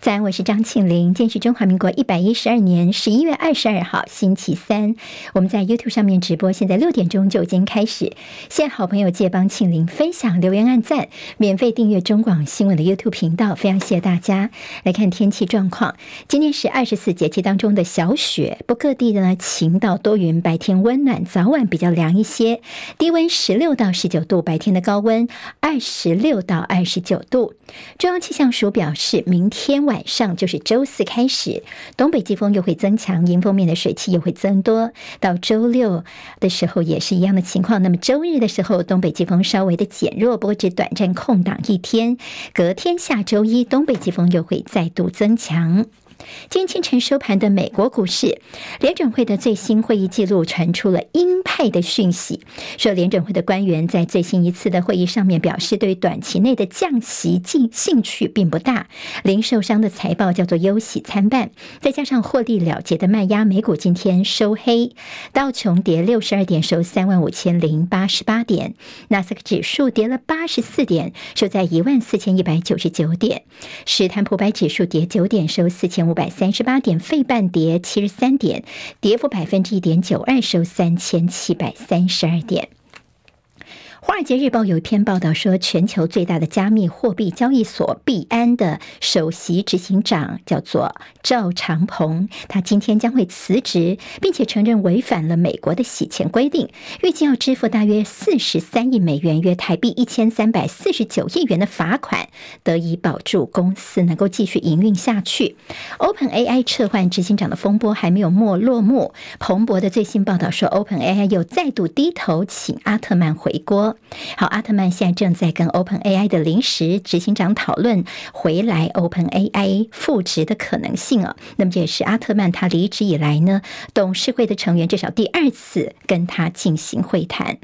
早安，我是张庆玲。今天是中华民国一百一十二年十一月二十二号，星期三。我们在 YouTube 上面直播，现在六点钟就已经开始。谢谢好朋友借帮庆玲分享、留言、按赞，免费订阅中广新闻的 YouTube 频道，非常谢谢大家。来看天气状况，今天是二十四节气当中的小雪，不各地的呢晴到多云，白天温暖，早晚比较凉一些，低温十六到十九度，白天的高温二十六到二十九度。中央气象署表示，明天晚上就是周四开始，东北季风又会增强，迎风面的水汽又会增多。到周六的时候也是一样的情况。那么周日的时候，东北季风稍微的减弱，不过只短暂空档一天。隔天下周一，东北季风又会再度增强。今天清晨收盘的美国股市，联准会的最新会议记录传出了鹰派的讯息，说联准会的官员在最新一次的会议上面表示，对短期内的降息进兴趣并不大。零售商的财报叫做忧喜参半，再加上获利了结的卖压，美股今天收黑，道琼跌六十二点，收三万五千零八十八点；纳斯克指数跌了八十四点，收在一万四千一百九十九点；史坦普百指数跌九点，收四千五百三十八点，费半跌七十三点，跌幅百分之一点九二，收三千七百三十二点。《华尔街日报》有一篇报道说，全球最大的加密货币交易所币安的首席执行长叫做赵长鹏，他今天将会辞职，并且承认违反了美国的洗钱规定，预计要支付大约四十三亿美元（约台币一千三百四十九亿元）的罚款，得以保住公司能够继续营运下去。OpenAI 撤换执行长的风波还没有没落幕，彭博的最新报道说，OpenAI 又再度低头请阿特曼回锅。好，阿特曼现在正在跟 OpenAI 的临时执行长讨论回来 OpenAI 复职的可能性啊。那么这也是阿特曼他离职以来呢，董事会的成员至少第二次跟他进行会谈。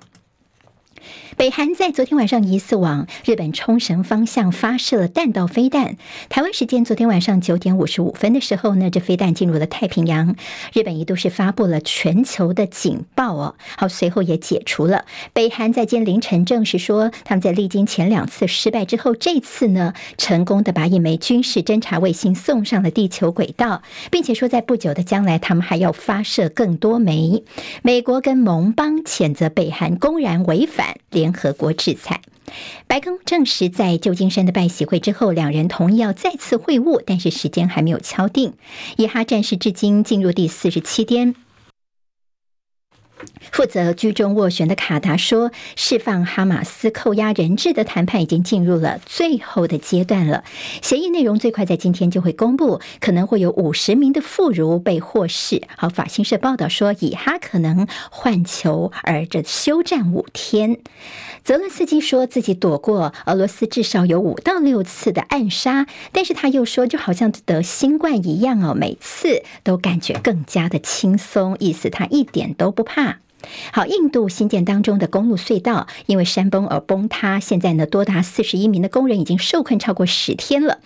北韩在昨天晚上疑似往日本冲绳方向发射了弹道飞弹。台湾时间昨天晚上九点五十五分的时候呢，这飞弹进入了太平洋。日本一度是发布了全球的警报哦，好，随后也解除了。北韩在今天凌晨证实说，他们在历经前两次失败之后，这次呢成功的把一枚军事侦察卫星送上了地球轨道，并且说在不久的将来，他们还要发射更多枚。美国跟盟邦谴责北韩公然违反联联合国制裁。白宫证实，在旧金山的拜喜会之后，两人同意要再次会晤，但是时间还没有敲定。以哈战事至今进入第四十七天。负责居中斡旋的卡达说，释放哈马斯扣押人质的谈判已经进入了最后的阶段了。协议内容最快在今天就会公布，可能会有五十名的妇孺被获释。好，法新社报道说，以哈可能换球，而这休战五天。泽伦斯基说自己躲过俄罗斯至少有五到六次的暗杀，但是他又说，就好像得新冠一样哦，每次都感觉更加的轻松，意思他一点都不怕。好，印度新建当中的公路隧道因为山崩而崩塌，现在呢，多达四十一名的工人已经受困超过十天了。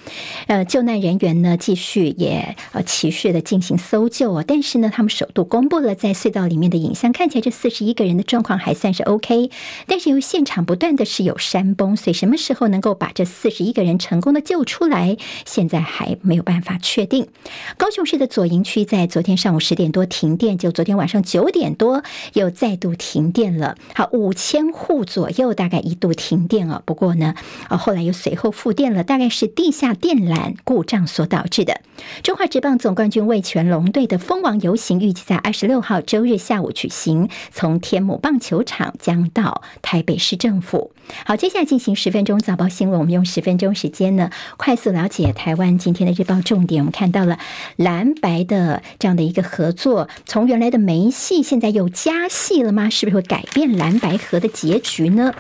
呃，救难人员呢继续也呃持续的进行搜救哦，但是呢，他们首度公布了在隧道里面的影像，看起来这四十一个人的状况还算是 OK，但是由于现场不断的是有山崩，所以什么时候能够把这四十一个人成功的救出来，现在还没有办法确定。高雄市的左营区在昨天上午十点多停电，就昨天晚上九点多有。再度停电了，好，五千户左右大概一度停电哦。不过呢，呃，后来又随后复电了，大概是地下电缆故障所导致的。中华职棒总冠军魏全龙队的封王游行预计在二十六号周日下午举行，从天母棒球场将到台北市政府。好，接下来进行十分钟早报新闻，我们用十分钟时间呢，快速了解台湾今天的日报重点。我们看到了蓝白的这样的一个合作，从原来的没戏，现在又加戏了吗？是不是会改变蓝白河的结局呢？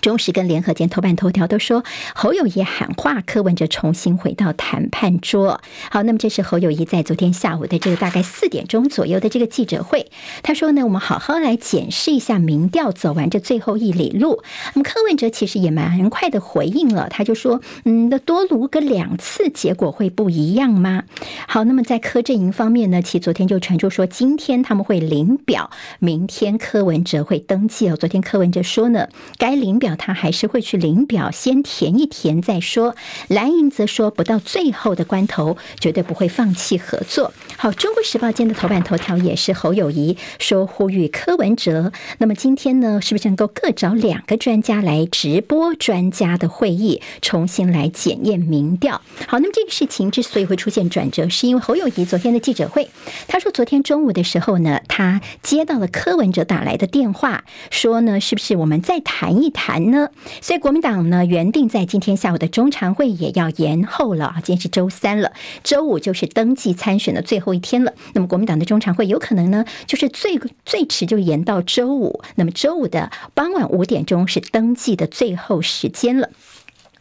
中时跟联合间头版头条都说侯友谊喊话，柯文哲重新回到谈判桌。好，那么这是侯友谊在昨天下午的这个大概四点钟左右的这个记者会，他说呢，我们好好来检视一下民调，走完这最后一里路。那么柯文哲其实也蛮快的回应了，他就说，嗯，那多卢个两次，结果会不一样吗？好，那么在柯阵营方面呢，其昨天就传出说，今天他们会领表，明天柯文哲会登记哦。昨天柯文哲说呢，该领表。他还是会去领表，先填一填再说。蓝营则说，不到最后的关头，绝对不会放弃合作。好，《中国时报》间的头版头条也是侯友谊说呼吁柯文哲。那么今天呢，是不是能够各找两个专家来直播专家的会议，重新来检验民调？好，那么这个事情之所以会出现转折，是因为侯友谊昨天的记者会，他说昨天中午的时候呢，他接到了柯文哲打来的电话，说呢，是不是我们再谈一谈呢？所以国民党呢，原定在今天下午的中常会也要延后了啊，今天是周三了，周五就是登记参选的最后一天了。那么国民党的中常会有可能呢，就是最最迟就延到周五，那么周五的傍晚五点钟是登记的最后时间了。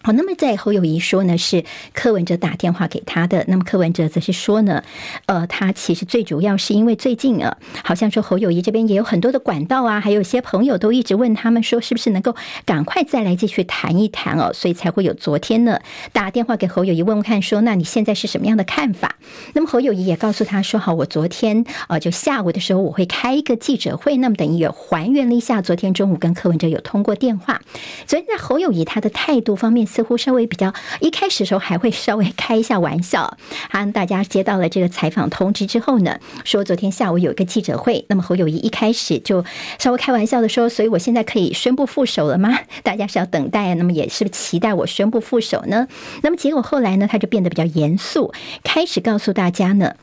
好，那么在侯友谊说呢，是柯文哲打电话给他的。那么柯文哲则是说呢，呃，他其实最主要是因为最近啊，好像说侯友谊这边也有很多的管道啊，还有一些朋友都一直问他们说，是不是能够赶快再来继续谈一谈哦，所以才会有昨天呢打电话给侯友谊问问看，说那你现在是什么样的看法？那么侯友谊也告诉他说，好，我昨天呃就下午的时候我会开一个记者会，那么等于也还原了一下昨天中午跟柯文哲有通过电话。所以在侯友谊他的态度方面。似乎稍微比较，一开始的时候还会稍微 开一下玩笑。好，大家接到了这个采访通知之后呢，说昨天下午有一个记者会，那么侯友谊一开始就稍微开玩笑的说，所以我现在可以宣布副手了吗？大家是要等待，那么也是期待我宣布副手呢？那么结果后来呢，他就变得比较严肃，开始告诉大家呢。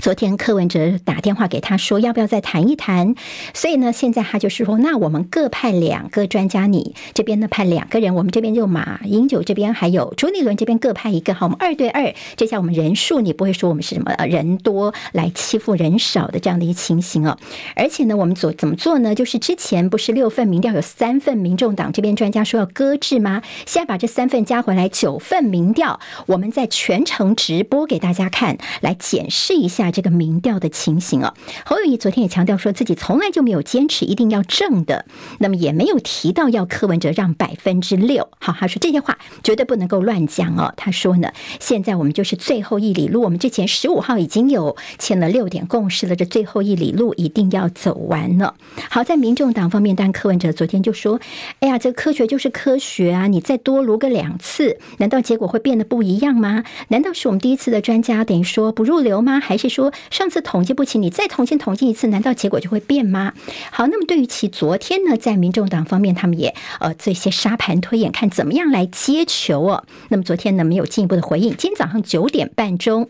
昨天柯文哲打电话给他说，要不要再谈一谈？所以呢，现在他就是说，那我们各派两个专家，你这边呢派两个人，我们这边就马英九这边还有朱立伦这边各派一个，好，我们二对二，这下我们人数你不会说我们是什么人多来欺负人少的这样的一个情形哦。而且呢，我们做怎么做呢？就是之前不是六份民调有三份民众党这边专家说要搁置吗？现在把这三份加回来，九份民调，我们在全程直播给大家看，来检视一下。这个民调的情形啊，侯友谊昨天也强调说自己从来就没有坚持一定要正的，那么也没有提到要柯文哲让百分之六。好，他说这些话绝对不能够乱讲哦。他说呢，现在我们就是最后一里路，我们之前十五号已经有签了六点共识了，这最后一里路一定要走完了。好，在民众党方面，但柯文哲昨天就说：“哎呀，这科学就是科学啊，你再多卢个两次，难道结果会变得不一样吗？难道是我们第一次的专家等于说不入流吗？还是？”说上次统计不齐，你再重新统计一次，难道结果就会变吗？好，那么对于其昨天呢，在民众党方面，他们也呃做一些沙盘推演，看怎么样来接球哦。那么昨天呢，没有进一步的回应。今天早上九点半钟。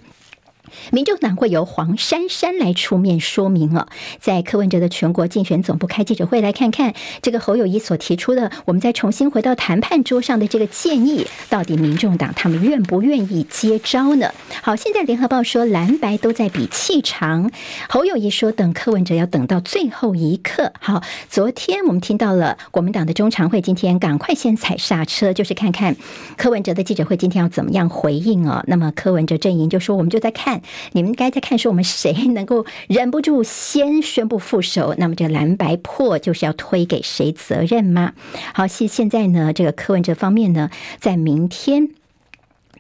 民众党会由黄珊珊来出面说明了，在柯文哲的全国竞选总部开记者会，来看看这个侯友谊所提出的，我们再重新回到谈判桌上的这个建议，到底民众党他们愿不愿意接招呢？好，现在联合报说蓝白都在比气场，侯友谊说等柯文哲要等到最后一刻。好，昨天我们听到了国民党的中常会，今天赶快先踩刹车，就是看看柯文哲的记者会今天要怎么样回应哦。那么柯文哲阵营就说，我们就在看。你们该在看说我们谁能够忍不住先宣布副手，那么这蓝白破就是要推给谁责任吗？好，现现在呢，这个柯文这方面呢，在明天。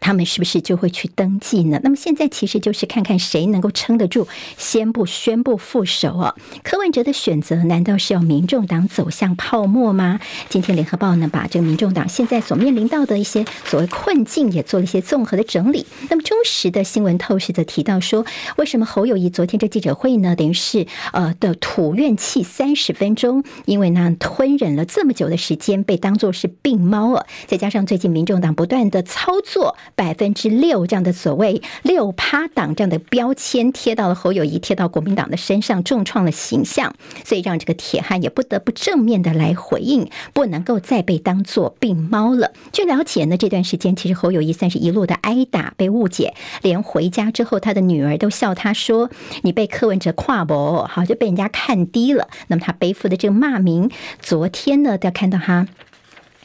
他们是不是就会去登记呢？那么现在其实就是看看谁能够撑得住，先不宣布副手哦。柯文哲的选择难道是要民众党走向泡沫吗？今天联合报呢，把这个民众党现在所面临到的一些所谓困境也做了一些综合的整理。那么中时的新闻透视则提到说，为什么侯友宜昨天这记者会呢，等于是呃的吐怨气三十分钟，因为呢吞忍了这么久的时间，被当作是病猫啊，再加上最近民众党不断的操作。百分之六这样的所谓六趴党这样的标签贴到了侯友谊，贴到国民党的身上，重创了形象，所以让这个铁汉也不得不正面的来回应，不能够再被当作病猫了。据了解呢，这段时间其实侯友谊算是一路的挨打，被误解，连回家之后，他的女儿都笑他说：“你被柯文哲跨博，好就被人家看低了。”那么他背负的这个骂名，昨天呢，都要看到他。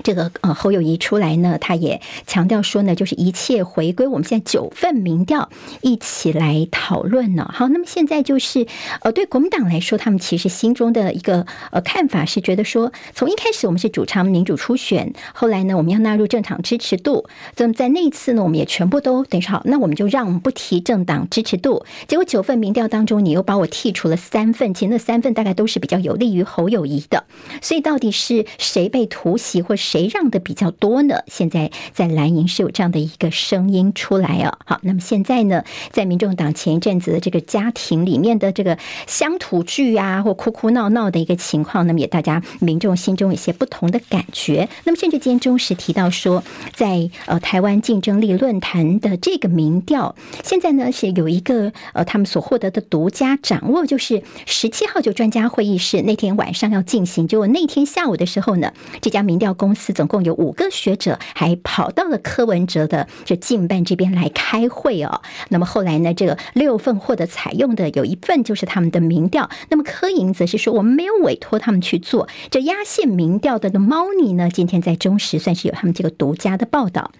这个呃侯友谊出来呢，他也强调说呢，就是一切回归我们现在九份民调一起来讨论呢。好，那么现在就是呃，对国民党来说，他们其实心中的一个呃看法是觉得说，从一开始我们是主张民主初选，后来呢，我们要纳入政党支持度，那么在那一次呢，我们也全部都等于好，那我们就让我们不提政党支持度。结果九份民调当中，你又把我剔除了三份，其实那三份大概都是比较有利于侯友谊的，所以到底是谁被突袭或是？谁让的比较多呢？现在在蓝营是有这样的一个声音出来啊。好，那么现在呢，在民众党前一阵子的这个家庭里面的这个乡土剧啊，或哭哭闹闹的一个情况，那么也大家民众心中有些不同的感觉。那么甚至今天中时提到说，在呃台湾竞争力论坛的这个民调，现在呢是有一个呃他们所获得的独家掌握，就是十七号就专家会议室那天晚上要进行，结果那天下午的时候呢，这家民调公司。总共有五个学者，还跑到了柯文哲的这近办这边来开会哦。那么后来呢，这个六份获得采用的有一份就是他们的民调。那么柯莹则是说，我们没有委托他们去做这压线民调的的猫腻呢。今天在中时算是有他们这个独家的报道。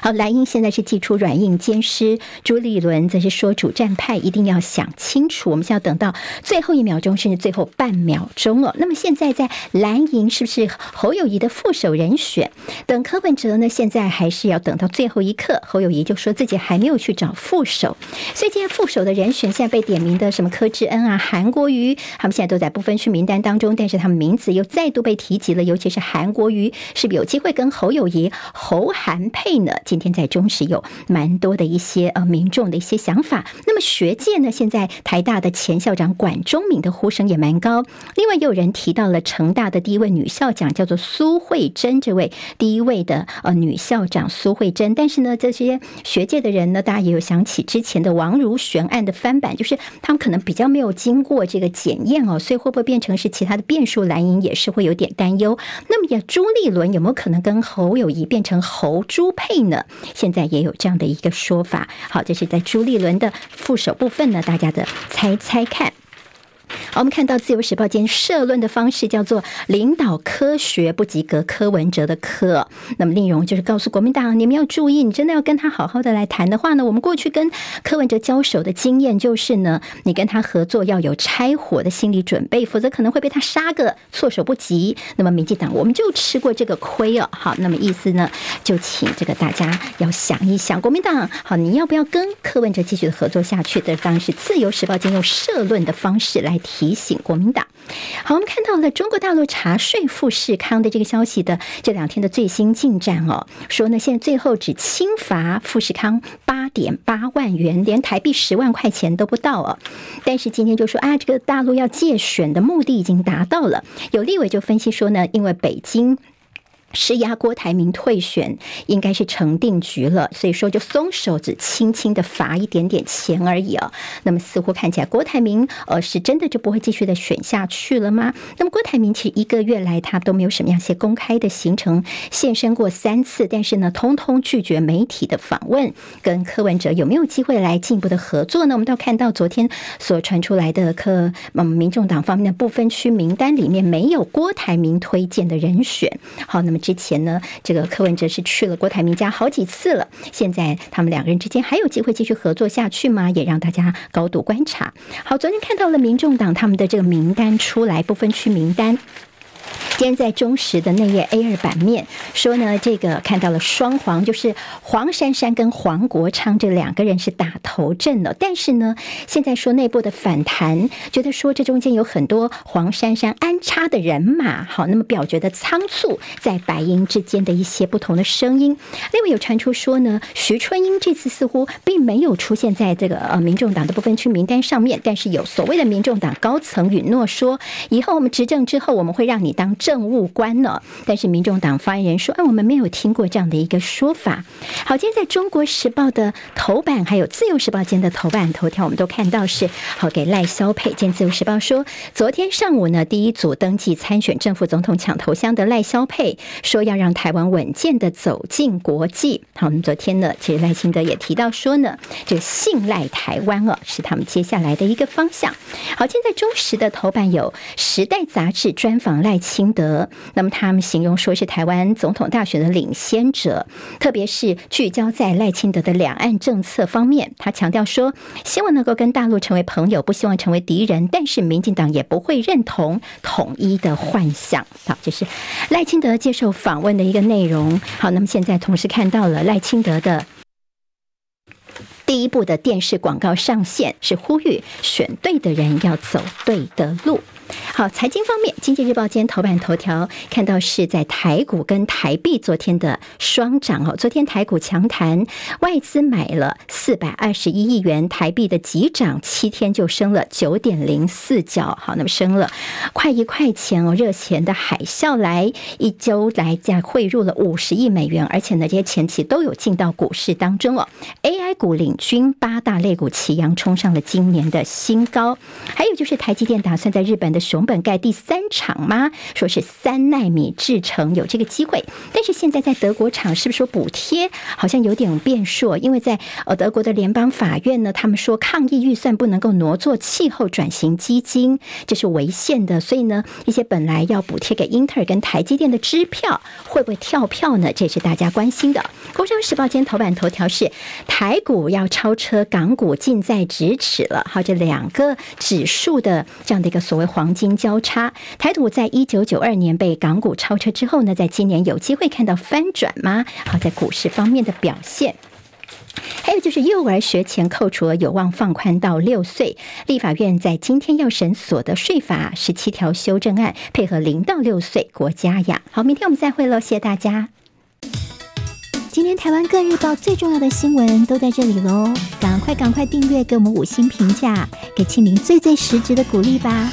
好，蓝营现在是祭出软硬兼施，朱立伦则是说主战派一定要想清楚，我们现在要等到最后一秒钟，甚至最后半秒钟哦。那么现在在蓝营是不是侯友谊的副手人选？等柯文哲呢？现在还是要等到最后一刻。侯友谊就说自己还没有去找副手，所以这些副手的人选现在被点名的什么柯志恩啊、韩国瑜，他们现在都在不分区名单当中，但是他们名字又再度被提及了，尤其是韩国瑜，是不是有机会跟侯友谊侯韩配呢？今天在中时有蛮多的一些呃民众的一些想法。那么学界呢，现在台大的前校长管中闵的呼声也蛮高。另外，也有人提到了成大的第一位女校长叫做苏慧珍，这位第一位的呃女校长苏慧珍。但是呢，这些学界的人呢，大家也有想起之前的王如玄案的翻版，就是他们可能比较没有经过这个检验哦，所以会不会变成是其他的变数？蓝营也是会有点担忧。那么，也朱立伦有没有可能跟侯友谊变成侯朱配？呢，现在也有这样的一个说法。好，这是在朱立伦的副手部分呢，大家的猜猜看。好，我们看到《自由时报》今天社论的方式叫做“领导科学不及格”，柯文哲的科。那么内容就是告诉国民党，你们要注意，你真的要跟他好好的来谈的话呢，我们过去跟柯文哲交手的经验就是呢，你跟他合作要有拆伙的心理准备，否则可能会被他杀个措手不及。那么民进党我们就吃过这个亏哦。好，那么意思呢，就请这个大家要想一想，国民党好，你要不要跟柯文哲继续的合作下去？这当然是《自由时报》今天用社论的方式来。提提醒国民党，好，我们看到了中国大陆查税富士康的这个消息的这两天的最新进展哦，说呢，现在最后只轻罚富士康八点八万元，连台币十万块钱都不到哦。但是今天就说啊，这个大陆要借选的目的已经达到了。有立委就分析说呢，因为北京。施压郭台铭退选应该是成定局了，所以说就松手，只轻轻的罚一点点钱而已啊。那么似乎看起来郭台铭呃是真的就不会继续的选下去了吗？那么郭台铭其实一个月来他都没有什么样些公开的行程，现身过三次，但是呢，通通拒绝媒体的访问。跟柯文哲有没有机会来进一步的合作呢？我们都看到昨天所传出来的柯嗯民众党方面的不分区名单里面没有郭台铭推荐的人选。好，那么。之前呢，这个柯文哲是去了郭台铭家好几次了。现在他们两个人之间还有机会继续合作下去吗？也让大家高度观察。好，昨天看到了民众党他们的这个名单出来，不分区名单。今天在中时的那页 A 二版面说呢，这个看到了双黄，就是黄珊珊跟黄国昌这两个人是打头阵的。但是呢，现在说内部的反弹，觉得说这中间有很多黄珊珊安插的人马。好，那么表决的仓促，在白营之间的一些不同的声音。另外有传出说呢，徐春英这次似乎并没有出现在这个呃民众党的不分区名单上面，但是有所谓的民众党高层允诺说，以后我们执政之后，我们会让你当政政务官呢？但是民众党发言人说：“哎，我们没有听过这样的一个说法。”好，今天在中国时报的头版，还有自由时报间的头版头条，我们都看到是好给赖萧佩。今天自由时报说，昨天上午呢，第一组登记参选正副总统抢头香的赖萧佩说，要让台湾稳健的走进国际。好，我们昨天呢，其实赖清德也提到说呢，这信赖台湾哦，是他们接下来的一个方向。好，现在中时的头版有《时代》杂志专访赖清德。德。那么他们形容说是台湾总统大选的领先者，特别是聚焦在赖清德的两岸政策方面。他强调说，希望能够跟大陆成为朋友，不希望成为敌人。但是民进党也不会认同统一的幻想。好，这是赖清德接受访问的一个内容。好，那么现在同时看到了赖清德的。第一部的电视广告上线，是呼吁选对的人要走对的路。好，财经方面，《经济日报》今天头版头条看到是在台股跟台币昨天的双涨哦。昨天台股强弹，外资买了四百二十一亿元，台币的急涨，七天就升了九点零四角。好，那么升了快一块钱哦，热钱的海啸来，一周来价汇入了五十亿美元，而且呢，这些钱其实都有进到股市当中哦。AI 股领军，八大类股齐扬冲上了今年的新高。还有就是台积电打算在日本的熊本盖第三厂吗？说是三纳米制程有这个机会，但是现在在德国厂是不是说补贴好像有点变数？因为在呃德国的联邦法院呢，他们说抗疫预算不能够挪作气候转型基金，这是违宪的。所以呢，一些本来要补贴给英特尔跟台积电的支票会不会跳票呢？这是大家关心的。《工商时报》今天头版头条是台股要超车港股近在咫尺了。好，这两个指数的这样的一个所谓黄金交叉，台股在一九九二年被港股超车之后呢，在今年有机会看到翻转吗？好，在股市方面的表现，还有就是幼儿学前扣除额有望放宽到六岁。立法院在今天要审所得税法十七条修正案，配合零到六岁国家养。好，明天我们再会喽，谢谢大家。今天台湾各日报最重要的新闻都在这里喽，赶快赶快订阅，给我们五星评价，给庆玲最最实质的鼓励吧，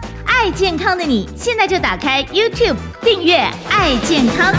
爱健康的你，现在就打开 YouTube 订阅“爱健康”。